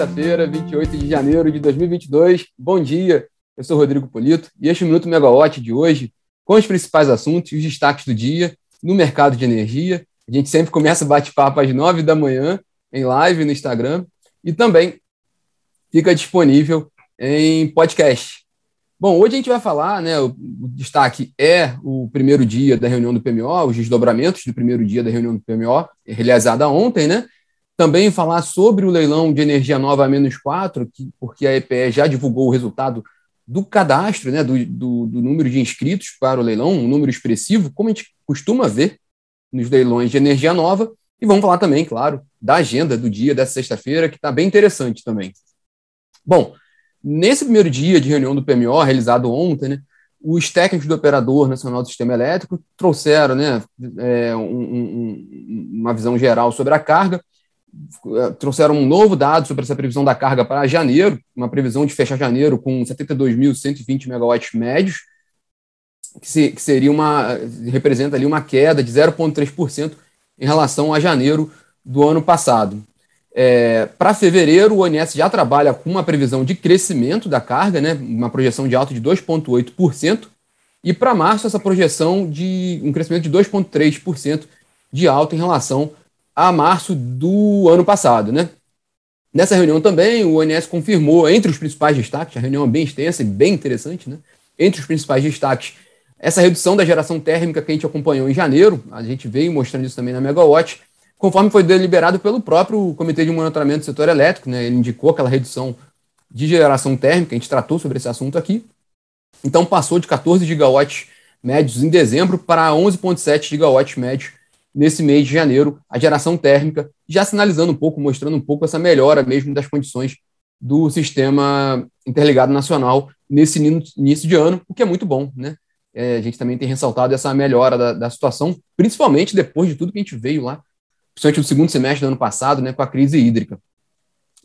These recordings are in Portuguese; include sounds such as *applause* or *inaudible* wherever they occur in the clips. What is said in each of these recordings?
sexta-feira, 28 de janeiro de 2022. Bom dia, eu sou Rodrigo Polito e este é o Minuto Megawatt de hoje, com os principais assuntos e os destaques do dia no mercado de energia. A gente sempre começa bate-papo às 9 da manhã, em live no Instagram, e também fica disponível em podcast. Bom, hoje a gente vai falar, né? O destaque é o primeiro dia da reunião do PMO, os desdobramentos do primeiro dia da reunião do PMO, realizada ontem, né? Também falar sobre o leilão de energia nova menos 4, que, porque a EPE já divulgou o resultado do cadastro, né, do, do, do, número de inscritos para o leilão, um número expressivo, como a gente costuma ver nos leilões de energia nova. E vamos falar também, claro, da agenda do dia dessa sexta-feira, que está bem interessante também. Bom, nesse primeiro dia de reunião do PMO, realizado ontem, né, os técnicos do Operador Nacional do Sistema Elétrico trouxeram né, é, um, um, uma visão geral sobre a carga, trouxeram um novo dado sobre essa previsão da carga para janeiro, uma previsão de fechar janeiro com 72.120 megawatts médios, que, se, que, seria uma representa ali uma queda de 0,3% em relação a janeiro do ano passado. É, para fevereiro, o ONS já trabalha com uma previsão de crescimento da carga, né, uma projeção de alta de 2,8%, e para março, essa projeção de um crescimento de 2,3% de alta em relação a março do ano passado, né? Nessa reunião também, o ONS confirmou, entre os principais destaques, a reunião é bem extensa e bem interessante, né? Entre os principais destaques, essa redução da geração térmica que a gente acompanhou em janeiro, a gente veio mostrando isso também na Megawatt, conforme foi deliberado pelo próprio Comitê de Monitoramento do Setor Elétrico, né? Ele indicou aquela redução de geração térmica, a gente tratou sobre esse assunto aqui. Então passou de 14 gigawatts médios em dezembro para 11,7 gigawatts médios nesse mês de janeiro, a geração térmica, já sinalizando um pouco, mostrando um pouco essa melhora mesmo das condições do sistema interligado nacional nesse início de ano, o que é muito bom, né? É, a gente também tem ressaltado essa melhora da, da, situação, principalmente depois de tudo que a gente veio lá, principalmente no segundo semestre do ano passado, né, com a crise hídrica.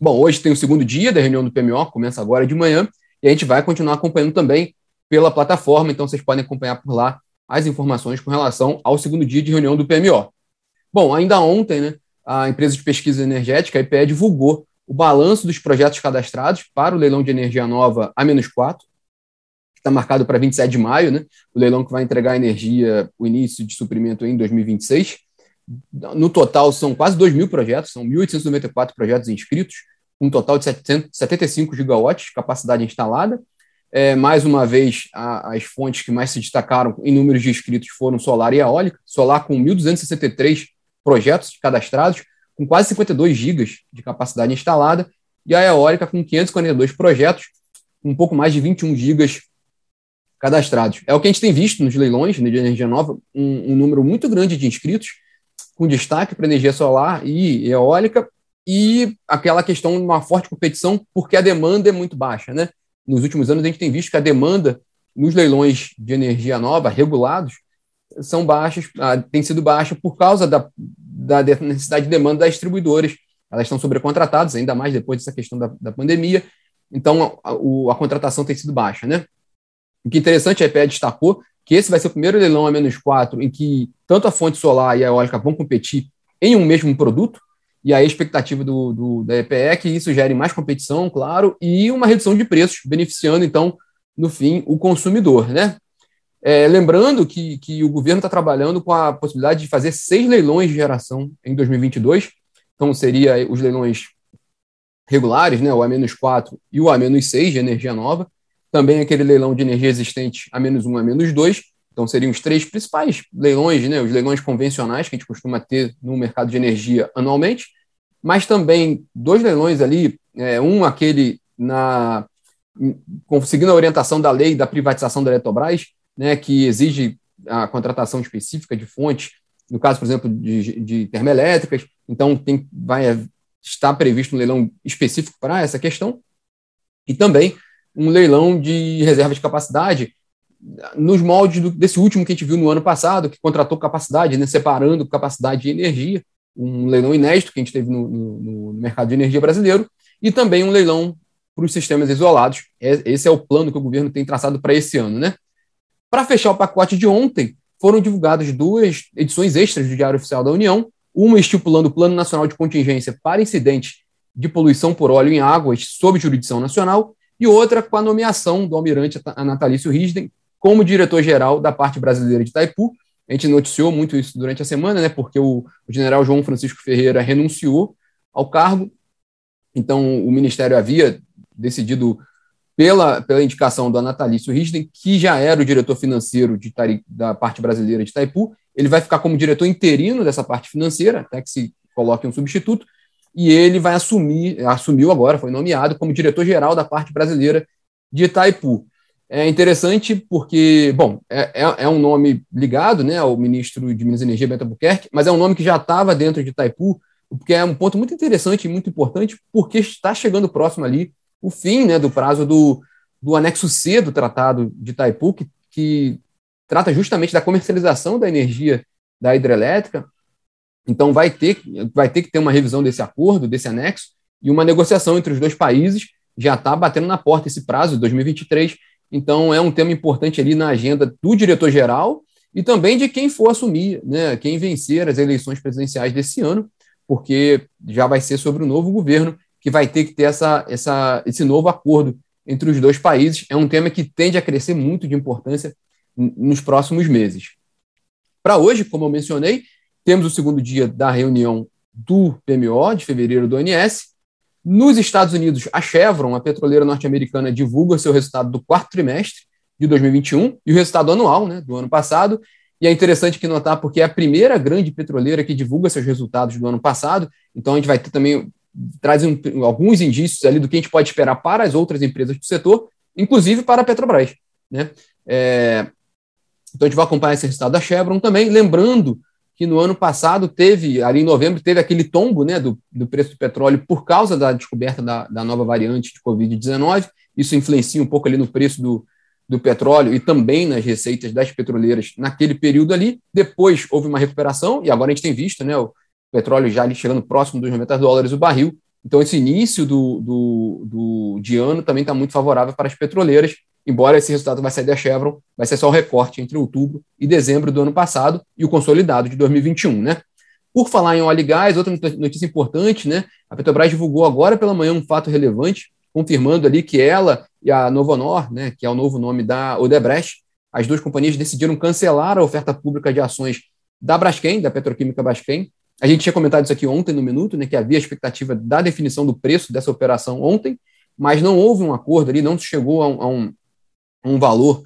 Bom, hoje tem o segundo dia da reunião do PMO, começa agora de manhã, e a gente vai continuar acompanhando também pela plataforma, então vocês podem acompanhar por lá as informações com relação ao segundo dia de reunião do PMO. Bom, ainda ontem, né, a empresa de pesquisa energética, a IPE, divulgou o balanço dos projetos cadastrados para o leilão de energia nova A-4, que está marcado para 27 de maio, né, o leilão que vai entregar energia, o início de suprimento em 2026. No total, são quase 2 mil projetos, são 1.894 projetos inscritos, um total de 775 gigawatts de capacidade instalada, é, mais uma vez, a, as fontes que mais se destacaram em números de inscritos foram solar e eólica. Solar com 1.263 projetos cadastrados, com quase 52 gigas de capacidade instalada, e a eólica com 542 projetos, com um pouco mais de 21 gigas cadastrados. É o que a gente tem visto nos leilões de energia nova, um, um número muito grande de inscritos, com destaque para energia solar e eólica, e aquela questão de uma forte competição, porque a demanda é muito baixa, né? Nos últimos anos a gente tem visto que a demanda nos leilões de energia nova regulados são baixas, ah, tem sido baixa por causa da, da necessidade de demanda das distribuidoras. Elas estão sobrecontratadas, ainda mais depois dessa questão da, da pandemia. Então, a, a, a, contratação tem sido baixa. Né? O que é interessante, a EPE destacou que esse vai ser o primeiro leilão a menos 4 em que tanto a fonte solar e a eólica vão competir em um mesmo produto. E a expectativa do, do, da EPE é que isso gere mais competição, claro, e uma redução de preços, beneficiando, então, no fim, o consumidor. Né? É, lembrando que, que o governo está trabalhando com a possibilidade de fazer seis leilões de geração em 2022. Então, seria os leilões regulares, né, o A-4 e o A-6 de energia nova. Também aquele leilão de energia existente A-1, A-2. Então, seriam os três principais leilões, né, os leilões convencionais que a gente costuma ter no mercado de energia anualmente mas também dois leilões ali, é, um aquele na conseguindo a orientação da lei da privatização da Eletrobras, né, que exige a contratação específica de fonte, no caso, por exemplo, de, de termoelétricas, então tem, vai estar previsto um leilão específico para essa questão, e também um leilão de reserva de capacidade, nos moldes do, desse último que a gente viu no ano passado, que contratou capacidade, né, separando capacidade e energia, um leilão inédito que a gente teve no, no, no mercado de energia brasileiro, e também um leilão para os sistemas isolados. É, esse é o plano que o governo tem traçado para esse ano. Né? Para fechar o pacote de ontem, foram divulgadas duas edições extras do Diário Oficial da União, uma estipulando o Plano Nacional de Contingência para incidentes de poluição por óleo em águas sob jurisdição nacional, e outra com a nomeação do almirante Natalício Risden como diretor-geral da parte brasileira de Itaipu. A gente noticiou muito isso durante a semana, né, porque o, o general João Francisco Ferreira renunciou ao cargo, então o Ministério havia decidido, pela, pela indicação do Natalício Risden, que já era o diretor financeiro de, da parte brasileira de Itaipu, ele vai ficar como diretor interino dessa parte financeira, até que se coloque um substituto, e ele vai assumir, assumiu agora, foi nomeado como diretor-geral da parte brasileira de Itaipu. É interessante porque, bom, é, é, é, um nome ligado né, ao ministro de Minas e Energia, Beto Albuquerque, mas é um nome que já estava dentro de Itaipu, porque é um ponto muito interessante e muito importante, porque está chegando próximo ali o fim né, do prazo do, do anexo C do Tratado de Itaipu, que, que trata justamente da comercialização da energia da hidrelétrica. Então, vai ter, vai ter que ter uma revisão desse acordo, desse anexo, e uma negociação entre os dois países. Já está batendo na porta esse prazo, 2023. Então, é um tema importante ali na agenda do diretor-geral e também de quem for assumir, né, quem vencer as eleições presidenciais desse ano, porque já vai ser sobre o novo governo que vai ter que ter essa, essa, esse novo acordo entre os dois países. É um tema que tende a crescer muito de importância nos próximos meses. Para hoje, como eu mencionei, temos o segundo dia da reunião do PMO, de fevereiro do ONS. Nos Estados Unidos, a Chevron, a petroleira norte-americana, divulga seu resultado do quarto trimestre de 2021 e o resultado anual né, do ano passado. E é interessante que notar porque é a primeira grande petroleira que divulga seus resultados do ano passado. Então a gente vai ter também traz um, alguns indícios ali do que a gente pode esperar para as outras empresas do setor, inclusive para a Petrobras. Né? É, então a gente vai acompanhar esse resultado da Chevron também, lembrando que no ano passado teve, ali em novembro, teve aquele tombo né, do, do preço do petróleo por causa da descoberta da, da nova variante de Covid-19. Isso influencia um pouco ali no preço do, do petróleo e também nas receitas das petroleiras naquele período ali. Depois houve uma recuperação, e agora a gente tem visto né, o petróleo já ali chegando próximo dos 90 dólares o barril. Então, esse início do, do, do de ano também está muito favorável para as petroleiras, embora esse resultado vai sair da Chevron, vai ser só o recorte entre outubro e dezembro do ano passado e o consolidado de 2021, né? Por falar em óleo e gás, outra notícia importante, né? A Petrobras divulgou agora pela manhã um fato relevante, confirmando ali que ela e a Novonor, né, que é o novo nome da Odebrecht, as duas companhias decidiram cancelar a oferta pública de ações da Braskem, da Petroquímica Braskem. A gente tinha comentado isso aqui ontem no Minuto, né, que havia expectativa da definição do preço dessa operação ontem, mas não houve um acordo ali, não chegou a um, a um, um valor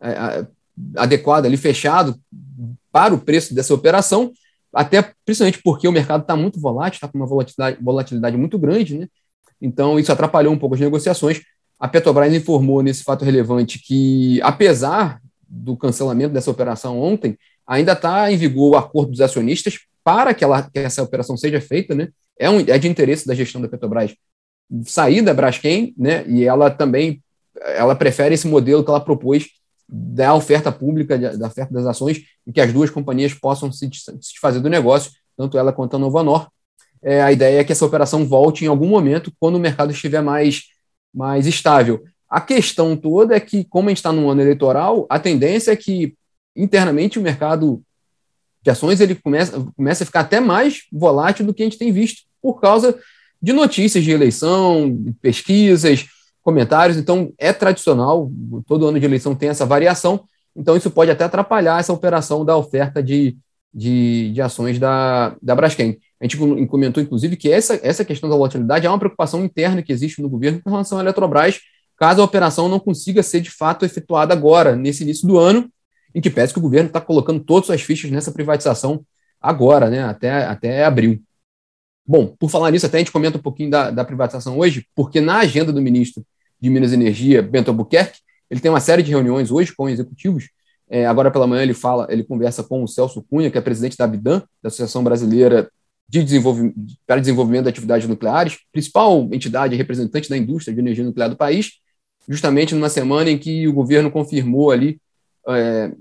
é, adequado ali, fechado para o preço dessa operação, até principalmente porque o mercado está muito volátil, está com uma volatilidade, volatilidade muito grande, né? Então isso atrapalhou um pouco as negociações. A Petrobras informou nesse fato relevante que, apesar do cancelamento dessa operação ontem, ainda está em vigor o acordo dos acionistas para que, ela, que essa operação seja feita, né? É, um, é de interesse da gestão da Petrobras sair da Braskem, né? E ela também ela prefere esse modelo que ela propôs da oferta pública, da oferta das ações, em que as duas companhias possam se desfazer do negócio, tanto ela quanto a Novanor. É, a ideia é que essa operação volte em algum momento, quando o mercado estiver mais, mais estável. A questão toda é que, como a gente está num ano eleitoral, a tendência é que internamente o mercado de ações ele começa, começa a ficar até mais volátil do que a gente tem visto, por causa de notícias de eleição, pesquisas, comentários. Então, é tradicional, todo ano de eleição tem essa variação. Então, isso pode até atrapalhar essa operação da oferta de, de, de ações da, da Braskem. A gente comentou, inclusive, que essa, essa questão da volatilidade é uma preocupação interna que existe no governo com relação à Eletrobras, caso a operação não consiga ser de fato efetuada agora, nesse início do ano, em que pese que o governo está colocando todas as fichas nessa privatização agora, né, até, até abril. Bom, por falar nisso, até a gente comenta um pouquinho da, da privatização hoje, porque na agenda do ministro de Minas e Energia, Bento Albuquerque. Ele tem uma série de reuniões hoje com executivos. É, agora pela manhã ele fala, ele conversa com o Celso Cunha, que é presidente da Abidan, da Associação Brasileira de Desenvolvimento, para Desenvolvimento de Atividades Nucleares, principal entidade representante da indústria de energia nuclear do país, justamente numa semana em que o governo confirmou ali é,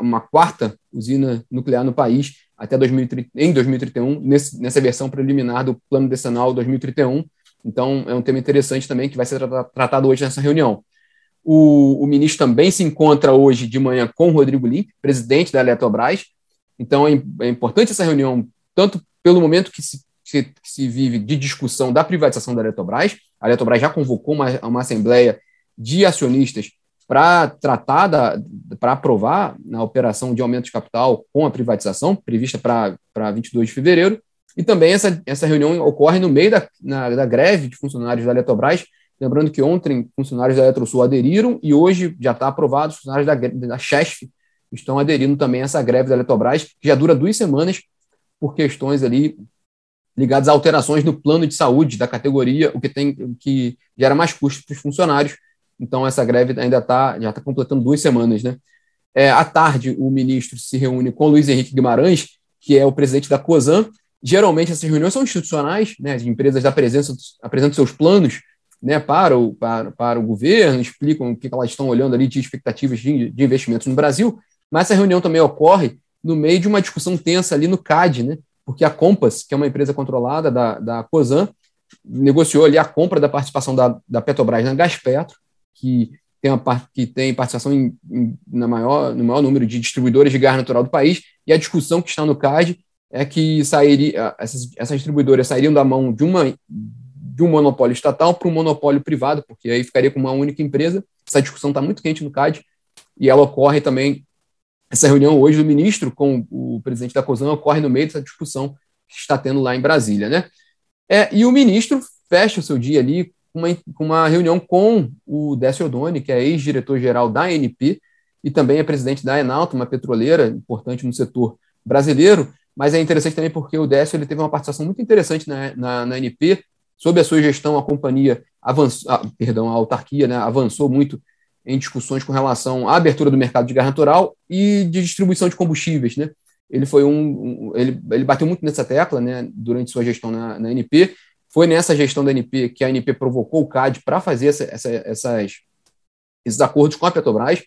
uma quarta usina nuclear no país até 2030, em 2031, nesse, nessa versão preliminar do Plano Decenal 2031, então, é um tema interessante também que vai ser tratado hoje nessa reunião. O, o, ministro também se encontra hoje de manhã com o Rodrigo Limpe, presidente da Eletrobras. Então, é, é importante essa reunião, tanto pelo momento que se, que, que se vive de discussão da privatização da Eletrobras. A Eletrobras já convocou uma, uma assembleia de acionistas para tratar, para aprovar na operação de aumento de capital com a privatização, prevista para 22 de fevereiro. E também essa, essa reunião ocorre no meio da, na, da greve de funcionários da Eletrobras. Lembrando que ontem funcionários da Eletrosul aderiram e hoje já está aprovado, os funcionários da, da Chesf estão aderindo também a essa greve da Eletrobras, que já dura duas semanas por questões ali ligadas a alterações no plano de saúde da categoria, o que tem que gera mais custos para os funcionários. Então essa greve ainda está já está completando duas semanas, né? É, à tarde o ministro se reúne com Luiz Henrique Guimarães, que é o presidente da COSAN. Geralmente essas reuniões são institucionais, né? As empresas apresentam, apresentam seus planos né, para, o, para, para o governo, explicam o que elas estão olhando ali de expectativas de, de investimentos no Brasil, mas essa reunião também ocorre no meio de uma discussão tensa ali no CAD, né? Porque a Compass, que é uma empresa controlada da, da COSAN, negociou ali a compra da participação da, da Petrobras na Gaspetro, que tem, uma, que tem participação em, em, na maior, no maior número de distribuidores de gás natural do país, e a discussão que está no CAD é que sairia, essas, essas distribuidoras sairiam da mão de, uma, de um monopólio estatal para um monopólio privado, porque aí ficaria com uma única empresa. Essa discussão está muito quente no CAD, e ela ocorre também essa reunião hoje do ministro com o presidente da COSAN ocorre no meio dessa discussão que está tendo lá em Brasília, né? É, e o ministro fecha o seu dia ali com uma, uma reunião com o Décio Odoni, que é ex-diretor-geral da ANP e também é presidente da Enalta, uma petroleira importante no setor brasileiro, mas é interessante também porque o Décio ele teve uma participação muito interessante na, na, na ANP, sob a sua gestão a companhia avançou, ah, perdão, a autarquia né, avançou muito em discussões com relação à abertura do mercado de gás natural e de distribuição de combustíveis, né? Ele foi um, um ele, ele bateu muito nessa tecla, né, durante sua gestão na, na NP. Foi nessa gestão da NP que a NP provocou o CAD para fazer essa, essa, essas, esses acordos com a Petrobras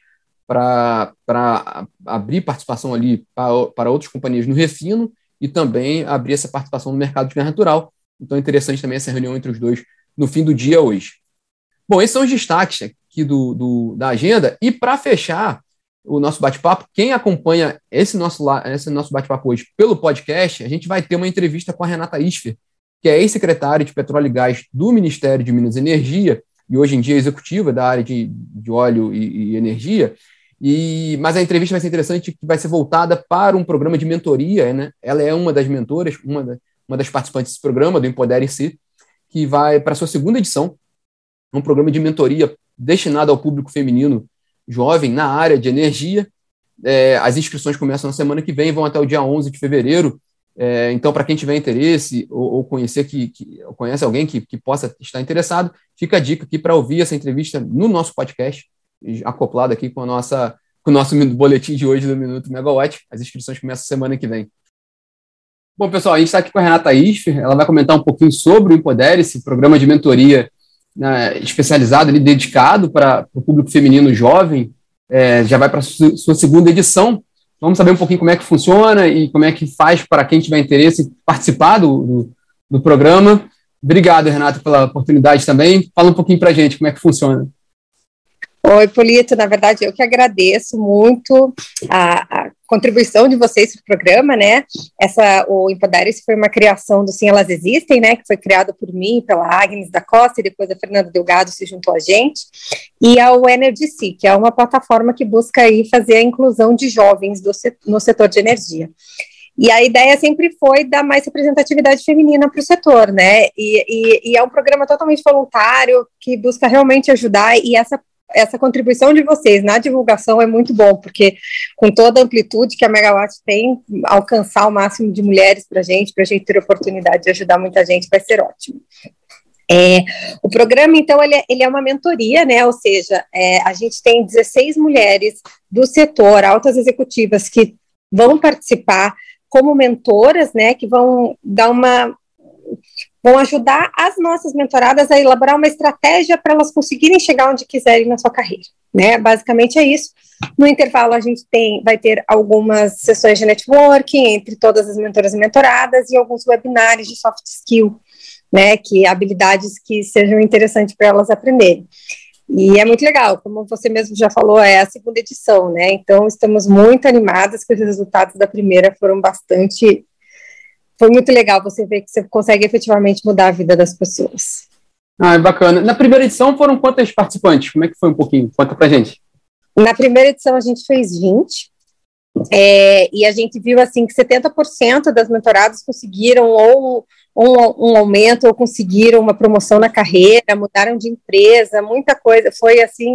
para abrir participação ali para, para outras companhias no refino e também abrir essa participação no mercado de gás natural. Então é interessante também essa reunião entre os dois no fim do dia hoje. Bom, esses são os destaques aqui do, do da agenda. E para fechar o nosso bate-papo, quem acompanha esse nosso, esse nosso bate-papo hoje pelo podcast, a gente vai ter uma entrevista com a Renata Isfer, que é ex-secretária de Petróleo e Gás do Ministério de Minas e Energia, e hoje em dia executiva da área de, de óleo e, e energia. E, mas a entrevista vai ser interessante, que vai ser voltada para um programa de mentoria. Né? Ela é uma das mentoras, uma, da, uma das participantes desse programa, do Empodere Si, que vai para a sua segunda edição, um programa de mentoria destinado ao público feminino jovem na área de energia. É, as inscrições começam na semana que vem, vão até o dia 11 de fevereiro. É, então, para quem tiver interesse ou, ou conhecer que, que ou conhece alguém que, que possa estar interessado, fica a dica aqui para ouvir essa entrevista no nosso podcast, acoplado aqui com a nossa com o nosso boletim de hoje do Minuto Megawatt. As inscrições começam semana que vem. Bom, pessoal, a gente está aqui com a Renata Isfer, ela vai comentar um pouquinho sobre o Empodere, esse programa de mentoria né, especializado, ali, dedicado para o público feminino jovem, é, já vai para a sua segunda edição. Vamos saber um pouquinho como é que funciona e como é que faz para quem tiver interesse participar do, do, do programa. Obrigado, Renato, pela oportunidade também. Fala um pouquinho para a gente como é que funciona. Oi, Polito, na verdade eu que agradeço muito a, a contribuição de vocês para o programa, né? Essa, o Empodere foi uma criação do Sim Elas Existem, né? Que foi criado por mim, pela Agnes da Costa e depois a Fernanda Delgado se juntou a gente, e ao Energy que é uma plataforma que busca aí fazer a inclusão de jovens do, no setor de energia. E a ideia sempre foi dar mais representatividade feminina para o setor, né? E, e, e, é um programa totalmente voluntário que busca realmente ajudar, e essa essa contribuição de vocês na divulgação é muito bom, porque com toda a amplitude que a Megawatt tem, alcançar o máximo de mulheres para a gente, para a gente ter a oportunidade de ajudar muita gente, vai ser ótimo. É, o programa, então, ele é, ele é, uma mentoria, né? Ou seja, é, a gente tem 16 mulheres do setor, altas executivas, que vão participar como mentoras, né? Que vão dar uma vão ajudar as nossas mentoradas a elaborar uma estratégia para elas conseguirem chegar onde quiserem na sua carreira, né? Basicamente é isso. No intervalo a gente tem, vai ter algumas sessões de networking entre todas as mentoras e mentoradas e alguns webinários de soft skill, né? Que habilidades que sejam interessantes para elas aprenderem. E é muito legal, como você mesmo já falou, é a segunda edição, né? Então estamos muito animadas que os resultados da primeira foram bastante foi muito legal você ver que você consegue efetivamente mudar a vida das pessoas. Ah, é bacana. Na primeira edição foram quantas participantes? Como é que foi um pouquinho? Conta pra gente. Na primeira edição a gente fez 20, é, e a gente viu assim que 70% das mentoradas conseguiram ou um, um, aumento ou conseguiram uma promoção na carreira, mudaram de empresa, muita coisa. Foi assim,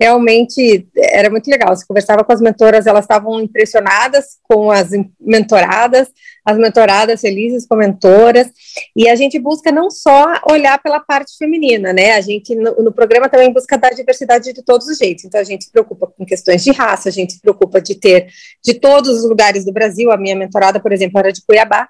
realmente era muito legal. Você conversava com as mentoras, elas estavam impressionadas com as mentoradas, as mentoradas felizes com mentoras, e a gente busca não só olhar pela parte feminina, né? A gente no, no, programa também busca dar diversidade de todos os jeitos. Então a gente se preocupa com questões de raça, a gente se preocupa de ter de todos os lugares do Brasil. A minha mentorada, por exemplo, era de Cuiabá.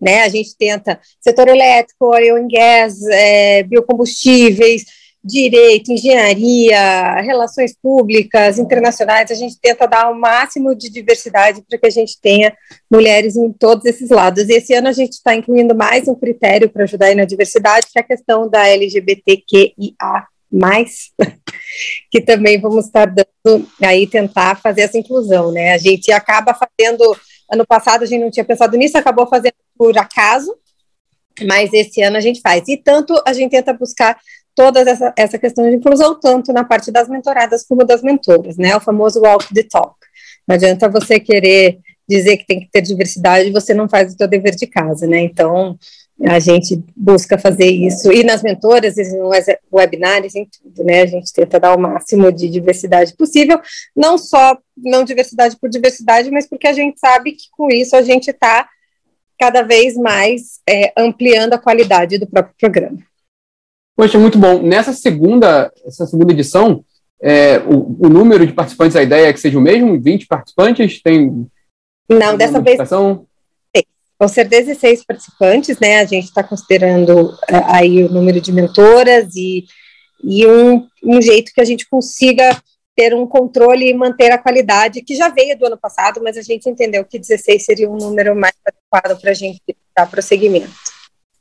Né, a gente tenta setor elétrico, oil and gas, é, biocombustíveis, direito, engenharia, relações públicas, internacionais, a gente tenta dar o máximo de diversidade para que a gente tenha mulheres em todos esses lados. E esse ano a gente está incluindo mais um critério para ajudar aí na diversidade, que é a questão da LGBTQIA+, que também vamos estar dando aí tentar fazer essa inclusão, né? A gente acaba fazendo, ano passado a gente não tinha pensado nisso, acabou fazendo por acaso, mas esse ano a gente faz. E tanto a gente tenta buscar toda essa, essa questão de inclusão, tanto na parte das mentoradas como das mentoras, né? O famoso walk the talk. Não adianta você querer dizer que tem que ter diversidade e você não faz o seu dever de casa, né? Então, a gente busca fazer isso, e nas mentoras, e nos webinários, em tudo, né? A gente tenta dar o máximo de diversidade possível, não só não diversidade por diversidade, mas porque a gente sabe que com isso a gente está cada vez mais é, ampliando a qualidade do próprio programa. Poxa, muito bom. Nessa segunda, essa segunda edição, é, o, o, número de participantes, a ideia é que seja o mesmo? 20 participantes? Tem. Não, dessa vez. Vão ser 16 participantes, né? A gente está considerando é, aí o número de mentoras e, e um, um jeito que a gente consiga ter um controle e manter a qualidade, que já veio do ano passado, mas a gente entendeu que 16 seria um número mais adequado para a gente dar prosseguimento.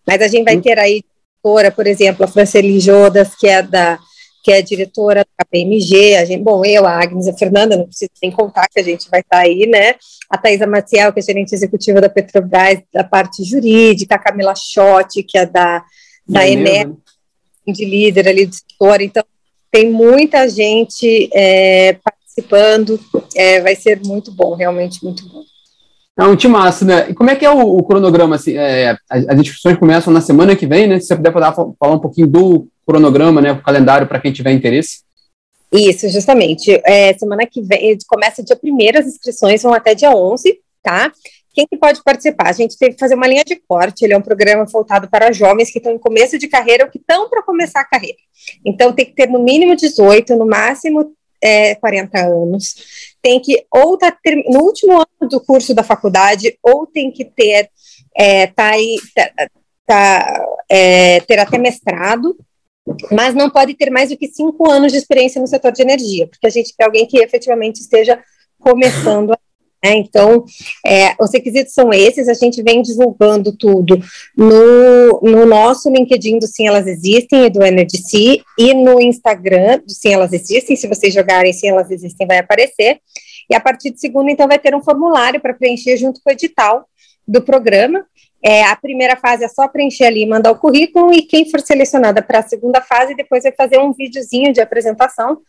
Mas a gente vai hum. ter aí diretora, por exemplo, a Franceli Jodas, que é da que é diretora da PMG, a gente, bom, eu, a Agnes, a Fernanda, não preciso nem contar que a gente vai estar tá aí, né, a Thaisa Maciel, que é gerente executiva da Petrobras, da parte jurídica, a Camila Schotti, que é da, da Ené, de líder ali do setor, então tem muita gente é, participando, é, vai ser muito bom, realmente muito bom. É um timaço, né? E como é que é o, o cronograma? Assim, é, as, as, inscrições começam na semana que vem, né? Se você puder falar, falar um pouquinho do cronograma, né? O calendário para quem tiver interesse. Isso, justamente. É, semana que vem, começa dia 1 as inscrições vão até dia 11, tá? Quem que pode participar? A gente teve que fazer uma linha de corte, ele é um programa voltado para jovens que estão em começo de carreira ou que estão para começar a carreira. Então, tem que ter no mínimo 18, no máximo é, 40 anos, tem que ou tá no último ano do curso da faculdade, ou tem que ter é, tá tá, tá, é, ter até mestrado, mas não pode ter mais do que cinco anos de experiência no setor de energia, porque a gente quer alguém que efetivamente esteja começando a né? Então, é, os requisitos são esses, a gente vem divulgando tudo. No, no nosso LinkedIn do Sim Elas Existem e do NDC e no Instagram do Sim Elas Existem, se vocês jogarem Sim Elas Existem vai aparecer, e a partir de segunda, então, vai ter um formulário para preencher junto com o edital do programa, é, a primeira fase é só preencher ali e mandar o currículo, e quem for selecionada para a segunda fase, depois vai fazer um videozinho de apresentação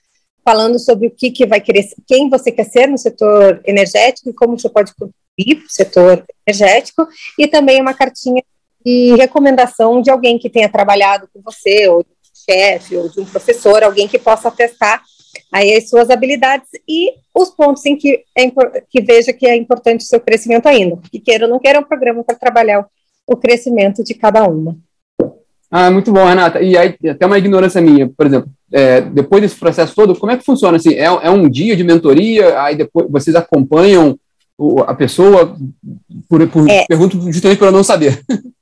falando sobre o que, que vai querer, quem você quer ser no setor energético e como você pode contribuir para o setor energético, e também uma cartinha de recomendação de alguém que tenha trabalhado com você, ou de um chefe, ou de um professor, alguém que possa testar aí as suas habilidades e os pontos em que, é, que veja que é importante o seu crescimento ainda, que queira ou não queira é um programa para trabalhar o crescimento de cada uma. Ah, muito bom, Renata. E aí, até uma ignorância minha, por exemplo, é, depois desse processo todo, como é que funciona? Assim, é, é um dia de mentoria, aí depois vocês acompanham o, a pessoa? Por, por é. Pergunto justamente para não saber. *laughs*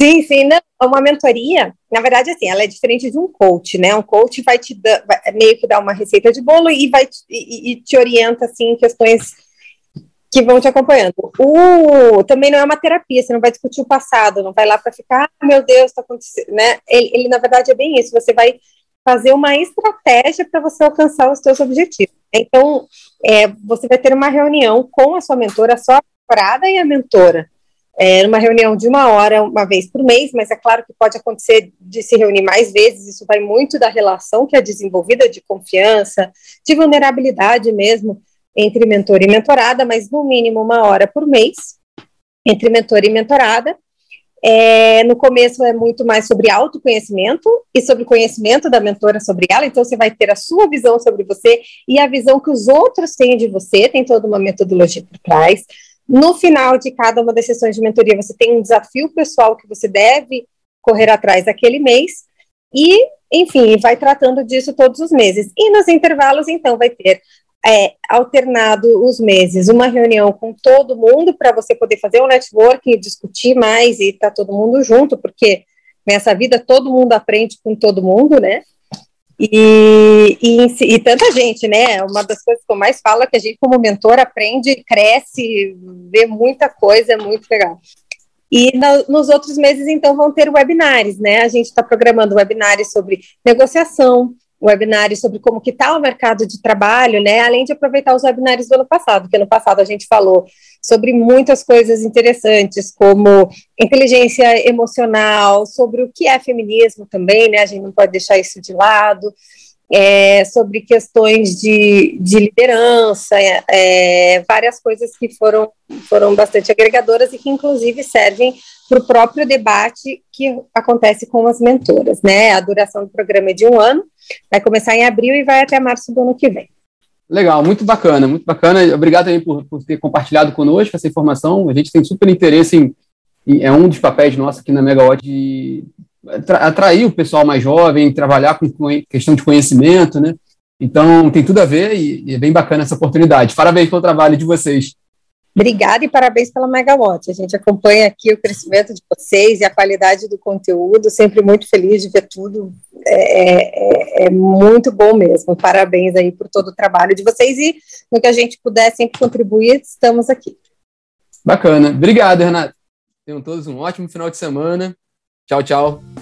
Sim, sim, não, uma mentoria, na verdade, assim, ela é diferente de um coach, né? Um coach vai te dar, vai, meio que dar uma receita de bolo e vai e, e te orienta, assim, em questões que vão te acompanhando. O, também não é uma terapia, você não vai discutir o passado, não vai lá para ficar, ah, meu Deus, está acontecendo, né? Ele, ele, na verdade, é bem isso, você vai fazer uma estratégia para você alcançar os seus objetivos. Então, é, você vai ter uma reunião com a sua mentora, a sua mentorada e a mentora, é, numa reunião de uma hora, uma vez por mês, mas é claro que pode acontecer de se reunir mais vezes, isso vai muito da relação que é desenvolvida de confiança, de vulnerabilidade mesmo, entre mentor e mentorada, mas no mínimo uma hora por mês, entre mentor e mentorada. É, no começo é muito mais sobre autoconhecimento e sobre conhecimento da mentora sobre ela, então você vai ter a sua visão sobre você e a visão que os outros têm de você, tem toda uma metodologia por trás. No final de cada uma das sessões de mentoria, você tem um desafio pessoal que você deve correr atrás aquele mês, e, enfim, vai tratando disso todos os meses. E nos intervalos, então, vai ter é, alternado os meses, uma reunião com todo mundo para você poder fazer um networking, discutir mais e estar tá todo mundo junto, porque nessa vida todo mundo aprende com todo mundo, né? E, e, e, tanta gente, né? Uma das coisas que eu mais falo é que a gente, como mentor, aprende, cresce, vê muita coisa, é muito legal. E no, nos outros meses, então, vão ter webinars, né? A gente está programando webinars sobre negociação, webinários sobre como que está o mercado de trabalho, né? Além de aproveitar os webinários do ano passado, que ano passado a gente falou sobre muitas coisas interessantes, como inteligência emocional, sobre o que é feminismo também, né? A gente não pode deixar isso de lado. É, sobre questões de, de liderança, é, várias coisas que foram, foram bastante agregadoras e que, inclusive, servem para o próprio debate que acontece com as mentoras, né? A duração do programa é de um ano, Vai começar em abril e vai até março do ano que vem. Legal, muito bacana, muito bacana. Obrigado também por, por ter compartilhado conosco essa informação. A gente tem super interesse em, em é um dos papéis nossos aqui na Megawatt de atrair o pessoal mais jovem, trabalhar com, questão de conhecimento, né? Então tem tudo a ver e, e é bem bacana essa oportunidade. Parabéns pelo trabalho de vocês. Obrigada e parabéns pela Megawatt. A gente acompanha aqui o crescimento de vocês e a qualidade do conteúdo, sempre muito feliz de ver tudo. É, é, é, muito bom mesmo. Parabéns aí por todo o trabalho de vocês e no que a gente puder sempre contribuir, estamos aqui. Bacana. Obrigado, Renato. Tenham todos um ótimo final de semana. Tchau, tchau.